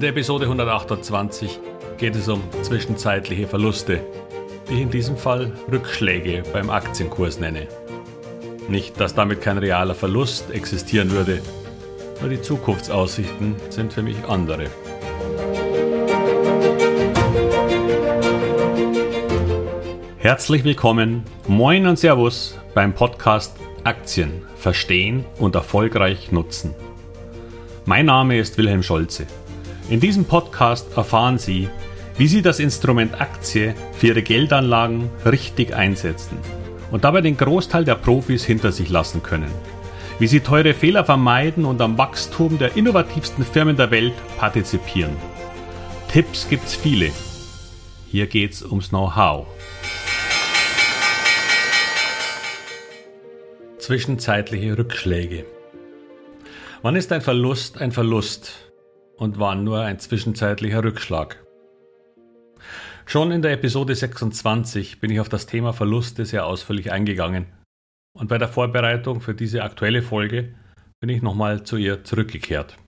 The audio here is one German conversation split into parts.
In der Episode 128 geht es um zwischenzeitliche Verluste, die ich in diesem Fall Rückschläge beim Aktienkurs nenne. Nicht, dass damit kein realer Verlust existieren würde, nur die Zukunftsaussichten sind für mich andere. Herzlich willkommen, moin und Servus beim Podcast Aktien verstehen und erfolgreich nutzen. Mein Name ist Wilhelm Scholze. In diesem Podcast erfahren Sie, wie Sie das Instrument Aktie für Ihre Geldanlagen richtig einsetzen und dabei den Großteil der Profis hinter sich lassen können. Wie Sie teure Fehler vermeiden und am Wachstum der innovativsten Firmen der Welt partizipieren. Tipps gibt's viele. Hier geht's ums Know-how. Zwischenzeitliche Rückschläge. Wann ist ein Verlust ein Verlust? Und waren nur ein zwischenzeitlicher Rückschlag. Schon in der Episode 26 bin ich auf das Thema Verluste sehr ausführlich eingegangen und bei der Vorbereitung für diese aktuelle Folge bin ich nochmal zu ihr zurückgekehrt.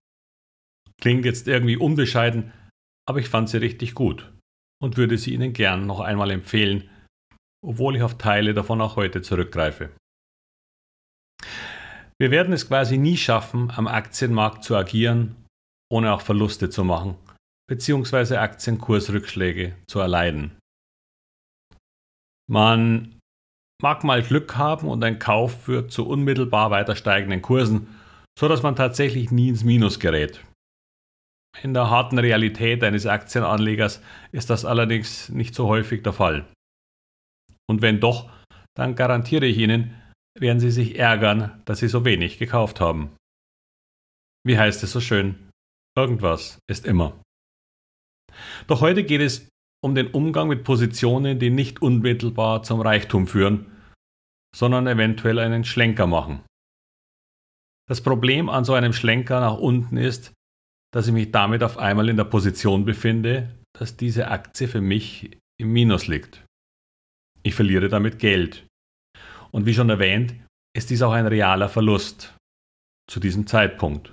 Klingt jetzt irgendwie unbescheiden, aber ich fand sie richtig gut und würde sie Ihnen gern noch einmal empfehlen, obwohl ich auf Teile davon auch heute zurückgreife. Wir werden es quasi nie schaffen, am Aktienmarkt zu agieren ohne auch Verluste zu machen bzw. Aktienkursrückschläge zu erleiden. Man mag mal Glück haben und ein Kauf führt zu unmittelbar weiter steigenden Kursen, so dass man tatsächlich nie ins Minus gerät. In der harten Realität eines Aktienanlegers ist das allerdings nicht so häufig der Fall. Und wenn doch, dann garantiere ich Ihnen, werden Sie sich ärgern, dass Sie so wenig gekauft haben. Wie heißt es so schön? Irgendwas ist immer. Doch heute geht es um den Umgang mit Positionen, die nicht unmittelbar zum Reichtum führen, sondern eventuell einen Schlenker machen. Das Problem an so einem Schlenker nach unten ist, dass ich mich damit auf einmal in der Position befinde, dass diese Aktie für mich im Minus liegt. Ich verliere damit Geld. Und wie schon erwähnt, ist dies auch ein realer Verlust zu diesem Zeitpunkt.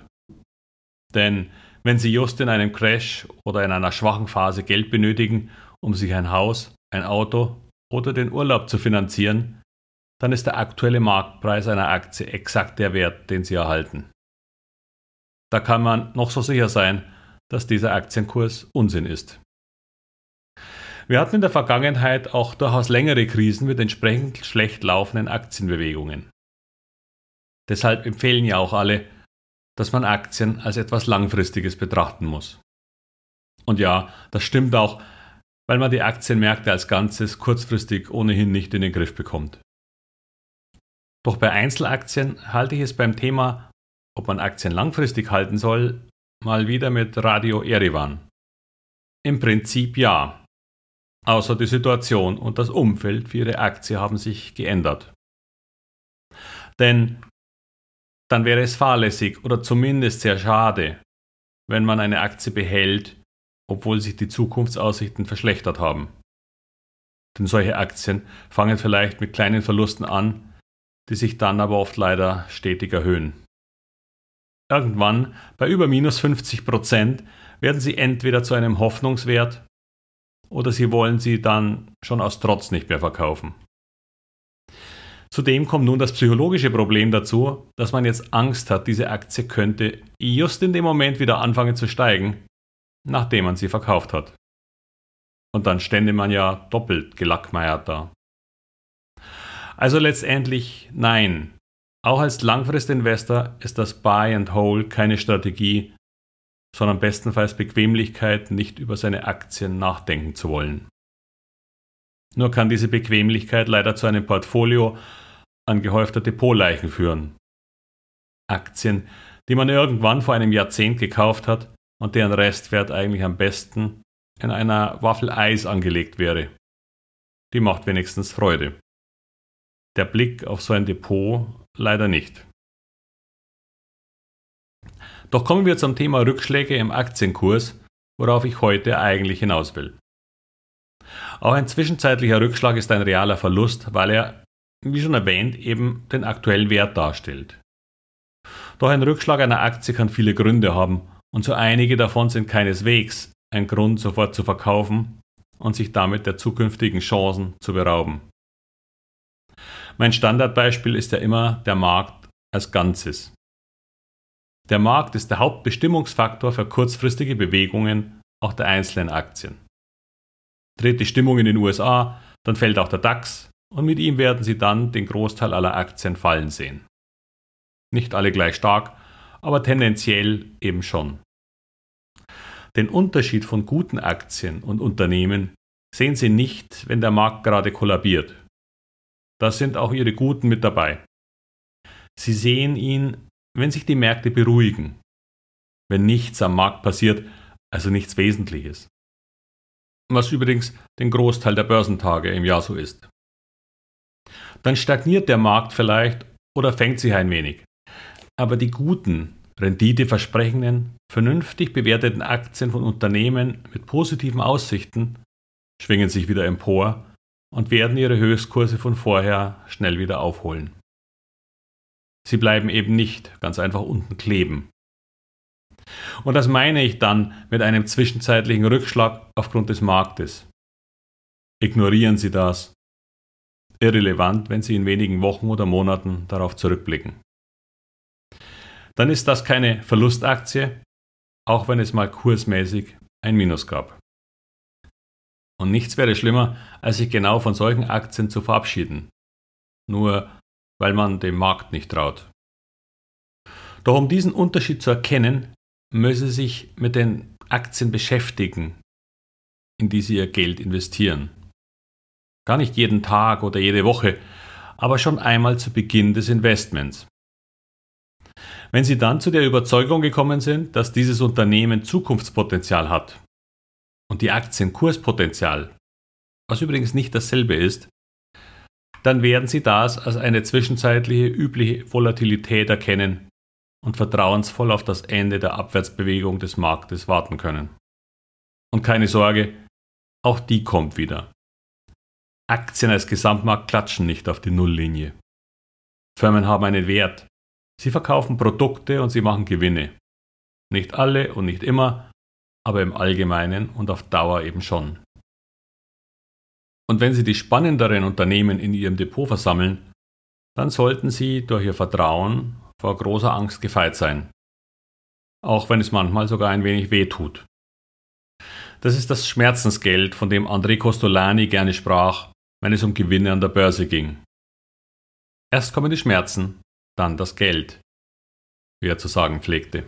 Denn wenn Sie just in einem Crash oder in einer schwachen Phase Geld benötigen, um sich ein Haus, ein Auto oder den Urlaub zu finanzieren, dann ist der aktuelle Marktpreis einer Aktie exakt der Wert, den Sie erhalten. Da kann man noch so sicher sein, dass dieser Aktienkurs Unsinn ist. Wir hatten in der Vergangenheit auch durchaus längere Krisen mit entsprechend schlecht laufenden Aktienbewegungen. Deshalb empfehlen ja auch alle, dass man Aktien als etwas Langfristiges betrachten muss. Und ja, das stimmt auch, weil man die Aktienmärkte als Ganzes kurzfristig ohnehin nicht in den Griff bekommt. Doch bei Einzelaktien halte ich es beim Thema, ob man Aktien langfristig halten soll, mal wieder mit Radio Erivan. Im Prinzip ja. Außer die Situation und das Umfeld für Ihre Aktie haben sich geändert. Denn dann wäre es fahrlässig oder zumindest sehr schade, wenn man eine Aktie behält, obwohl sich die Zukunftsaussichten verschlechtert haben. Denn solche Aktien fangen vielleicht mit kleinen Verlusten an, die sich dann aber oft leider stetig erhöhen. Irgendwann, bei über minus 50 Prozent, werden sie entweder zu einem Hoffnungswert oder sie wollen sie dann schon aus Trotz nicht mehr verkaufen. Zudem kommt nun das psychologische Problem dazu, dass man jetzt Angst hat, diese Aktie könnte just in dem Moment wieder anfangen zu steigen, nachdem man sie verkauft hat. Und dann stände man ja doppelt gelackmeiert da. Also letztendlich nein. Auch als Langfristinvestor ist das Buy and Hold keine Strategie, sondern bestenfalls Bequemlichkeit, nicht über seine Aktien nachdenken zu wollen. Nur kann diese Bequemlichkeit leider zu einem Portfolio angehäufter Depotleichen führen. Aktien, die man irgendwann vor einem Jahrzehnt gekauft hat und deren Restwert eigentlich am besten in einer Waffel Eis angelegt wäre. Die macht wenigstens Freude. Der Blick auf so ein Depot leider nicht. Doch kommen wir zum Thema Rückschläge im Aktienkurs, worauf ich heute eigentlich hinaus will. Auch ein zwischenzeitlicher Rückschlag ist ein realer Verlust, weil er wie schon erwähnt, eben den aktuellen Wert darstellt. Doch ein Rückschlag einer Aktie kann viele Gründe haben und so einige davon sind keineswegs ein Grund, sofort zu verkaufen und sich damit der zukünftigen Chancen zu berauben. Mein Standardbeispiel ist ja immer der Markt als Ganzes. Der Markt ist der Hauptbestimmungsfaktor für kurzfristige Bewegungen auch der einzelnen Aktien. Dreht die Stimmung in den USA, dann fällt auch der DAX und mit ihm werden Sie dann den Großteil aller Aktien fallen sehen. Nicht alle gleich stark, aber tendenziell eben schon. Den Unterschied von guten Aktien und Unternehmen sehen Sie nicht, wenn der Markt gerade kollabiert. Da sind auch Ihre Guten mit dabei. Sie sehen ihn, wenn sich die Märkte beruhigen, wenn nichts am Markt passiert, also nichts Wesentliches. Was übrigens den Großteil der Börsentage im Jahr so ist. Dann stagniert der Markt vielleicht oder fängt sich ein wenig. Aber die guten, renditeversprechenden, vernünftig bewerteten Aktien von Unternehmen mit positiven Aussichten schwingen sich wieder empor und werden ihre Höchstkurse von vorher schnell wieder aufholen. Sie bleiben eben nicht ganz einfach unten kleben. Und das meine ich dann mit einem zwischenzeitlichen Rückschlag aufgrund des Marktes. Ignorieren Sie das. Irrelevant, wenn Sie in wenigen Wochen oder Monaten darauf zurückblicken. Dann ist das keine Verlustaktie, auch wenn es mal kursmäßig ein Minus gab. Und nichts wäre schlimmer, als sich genau von solchen Aktien zu verabschieden. Nur weil man dem Markt nicht traut. Doch um diesen Unterschied zu erkennen, müsse Sie sich mit den Aktien beschäftigen, in die Sie Ihr Geld investieren. Gar nicht jeden Tag oder jede Woche, aber schon einmal zu Beginn des Investments. Wenn Sie dann zu der Überzeugung gekommen sind, dass dieses Unternehmen Zukunftspotenzial hat und die Aktien Kurspotenzial, was übrigens nicht dasselbe ist, dann werden Sie das als eine zwischenzeitliche übliche Volatilität erkennen und vertrauensvoll auf das Ende der Abwärtsbewegung des Marktes warten können. Und keine Sorge, auch die kommt wieder. Aktien als Gesamtmarkt klatschen nicht auf die Nulllinie. Firmen haben einen Wert. Sie verkaufen Produkte und sie machen Gewinne. Nicht alle und nicht immer, aber im Allgemeinen und auf Dauer eben schon. Und wenn Sie die spannenderen Unternehmen in Ihrem Depot versammeln, dann sollten Sie durch Ihr Vertrauen vor großer Angst gefeit sein. Auch wenn es manchmal sogar ein wenig weh tut. Das ist das Schmerzensgeld, von dem André Costolani gerne sprach, wenn es um Gewinne an der Börse ging. Erst kommen die Schmerzen, dann das Geld, wie er zu sagen pflegte.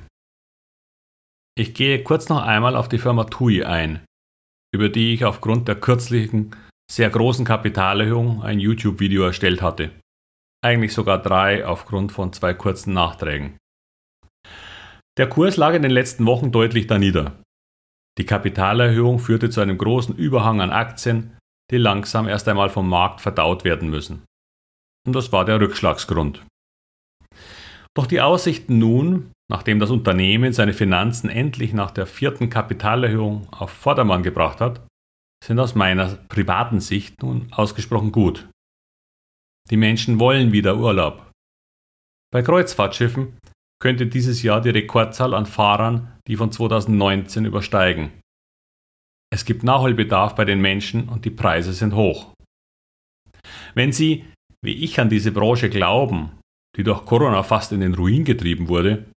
Ich gehe kurz noch einmal auf die Firma TUI ein, über die ich aufgrund der kürzlichen, sehr großen Kapitalerhöhung ein YouTube-Video erstellt hatte. Eigentlich sogar drei aufgrund von zwei kurzen Nachträgen. Der Kurs lag in den letzten Wochen deutlich danieder. Die Kapitalerhöhung führte zu einem großen Überhang an Aktien, die langsam erst einmal vom Markt verdaut werden müssen. Und das war der Rückschlagsgrund. Doch die Aussichten nun, nachdem das Unternehmen seine Finanzen endlich nach der vierten Kapitalerhöhung auf Vordermann gebracht hat, sind aus meiner privaten Sicht nun ausgesprochen gut. Die Menschen wollen wieder Urlaub. Bei Kreuzfahrtschiffen könnte dieses Jahr die Rekordzahl an Fahrern die von 2019 übersteigen. Es gibt Nachholbedarf bei den Menschen und die Preise sind hoch. Wenn Sie, wie ich, an diese Branche glauben, die durch Corona fast in den Ruin getrieben wurde,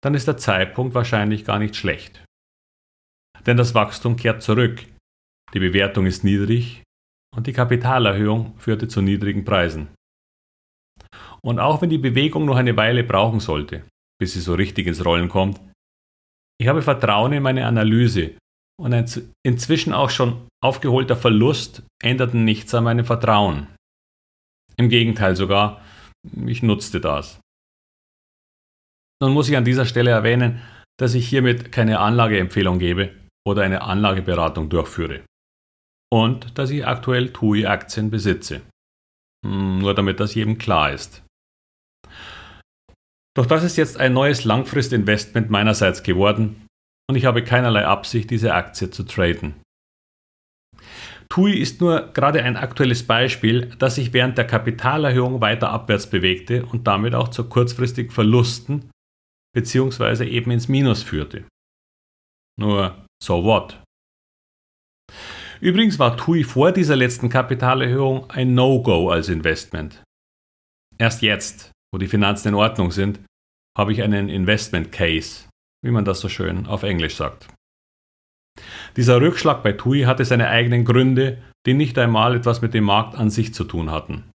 dann ist der Zeitpunkt wahrscheinlich gar nicht schlecht. Denn das Wachstum kehrt zurück, die Bewertung ist niedrig und die Kapitalerhöhung führte zu niedrigen Preisen. Und auch wenn die Bewegung noch eine Weile brauchen sollte, bis sie so richtig ins Rollen kommt, ich habe Vertrauen in meine Analyse und ein inzwischen auch schon aufgeholter Verlust änderten nichts an meinem Vertrauen. Im Gegenteil sogar, ich nutzte das. Nun muss ich an dieser Stelle erwähnen, dass ich hiermit keine Anlageempfehlung gebe oder eine Anlageberatung durchführe. Und dass ich aktuell TUI-Aktien besitze. Hm, nur damit das jedem klar ist. Doch das ist jetzt ein neues Langfristinvestment meinerseits geworden und ich habe keinerlei Absicht, diese Aktie zu traden. TUI ist nur gerade ein aktuelles Beispiel, das sich während der Kapitalerhöhung weiter abwärts bewegte und damit auch zu kurzfristigen Verlusten bzw. eben ins Minus führte. Nur, so what? Übrigens war TUI vor dieser letzten Kapitalerhöhung ein No-Go als Investment. Erst jetzt, wo die Finanzen in Ordnung sind, habe ich einen Investment Case, wie man das so schön auf Englisch sagt. Dieser Rückschlag bei TUI hatte seine eigenen Gründe, die nicht einmal etwas mit dem Markt an sich zu tun hatten.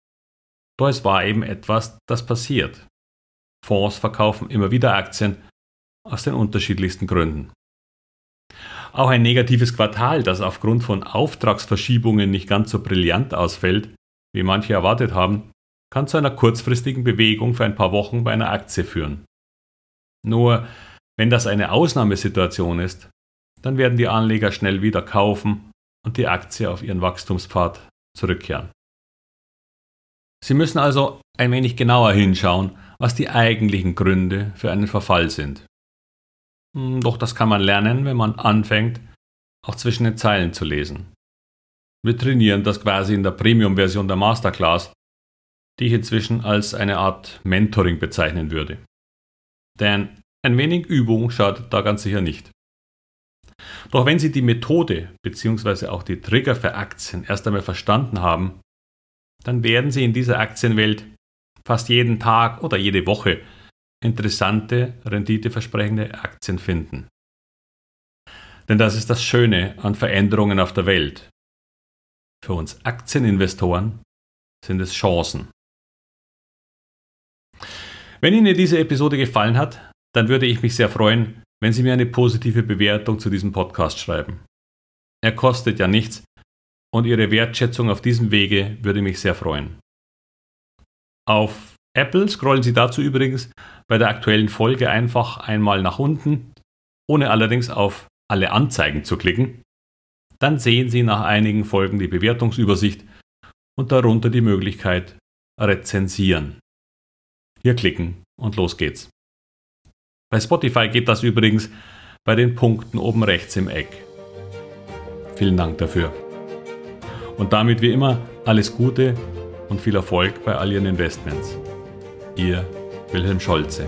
Doch es war eben etwas, das passiert. Fonds verkaufen immer wieder Aktien aus den unterschiedlichsten Gründen. Auch ein negatives Quartal, das aufgrund von Auftragsverschiebungen nicht ganz so brillant ausfällt, wie manche erwartet haben, kann zu einer kurzfristigen Bewegung für ein paar Wochen bei einer Aktie führen. Nur, wenn das eine Ausnahmesituation ist, dann werden die Anleger schnell wieder kaufen und die Aktie auf ihren Wachstumspfad zurückkehren. Sie müssen also ein wenig genauer hinschauen, was die eigentlichen Gründe für einen Verfall sind. Hm, doch das kann man lernen, wenn man anfängt, auch zwischen den Zeilen zu lesen. Wir trainieren das quasi in der Premium-Version der Masterclass, die ich inzwischen als eine Art Mentoring bezeichnen würde. Denn ein wenig Übung schadet da ganz sicher nicht. Doch wenn Sie die Methode bzw. auch die Trigger für Aktien erst einmal verstanden haben, dann werden Sie in dieser Aktienwelt fast jeden Tag oder jede Woche interessante, renditeversprechende Aktien finden. Denn das ist das Schöne an Veränderungen auf der Welt. Für uns Aktieninvestoren sind es Chancen. Wenn Ihnen diese Episode gefallen hat, dann würde ich mich sehr freuen, wenn Sie mir eine positive Bewertung zu diesem Podcast schreiben. Er kostet ja nichts und Ihre Wertschätzung auf diesem Wege würde mich sehr freuen. Auf Apple scrollen Sie dazu übrigens bei der aktuellen Folge einfach einmal nach unten, ohne allerdings auf alle Anzeigen zu klicken. Dann sehen Sie nach einigen Folgen die Bewertungsübersicht und darunter die Möglichkeit Rezensieren. Hier klicken und los geht's. Bei Spotify geht das übrigens bei den Punkten oben rechts im Eck. Vielen Dank dafür. Und damit wie immer alles Gute und viel Erfolg bei all Ihren Investments. Ihr Wilhelm Scholze.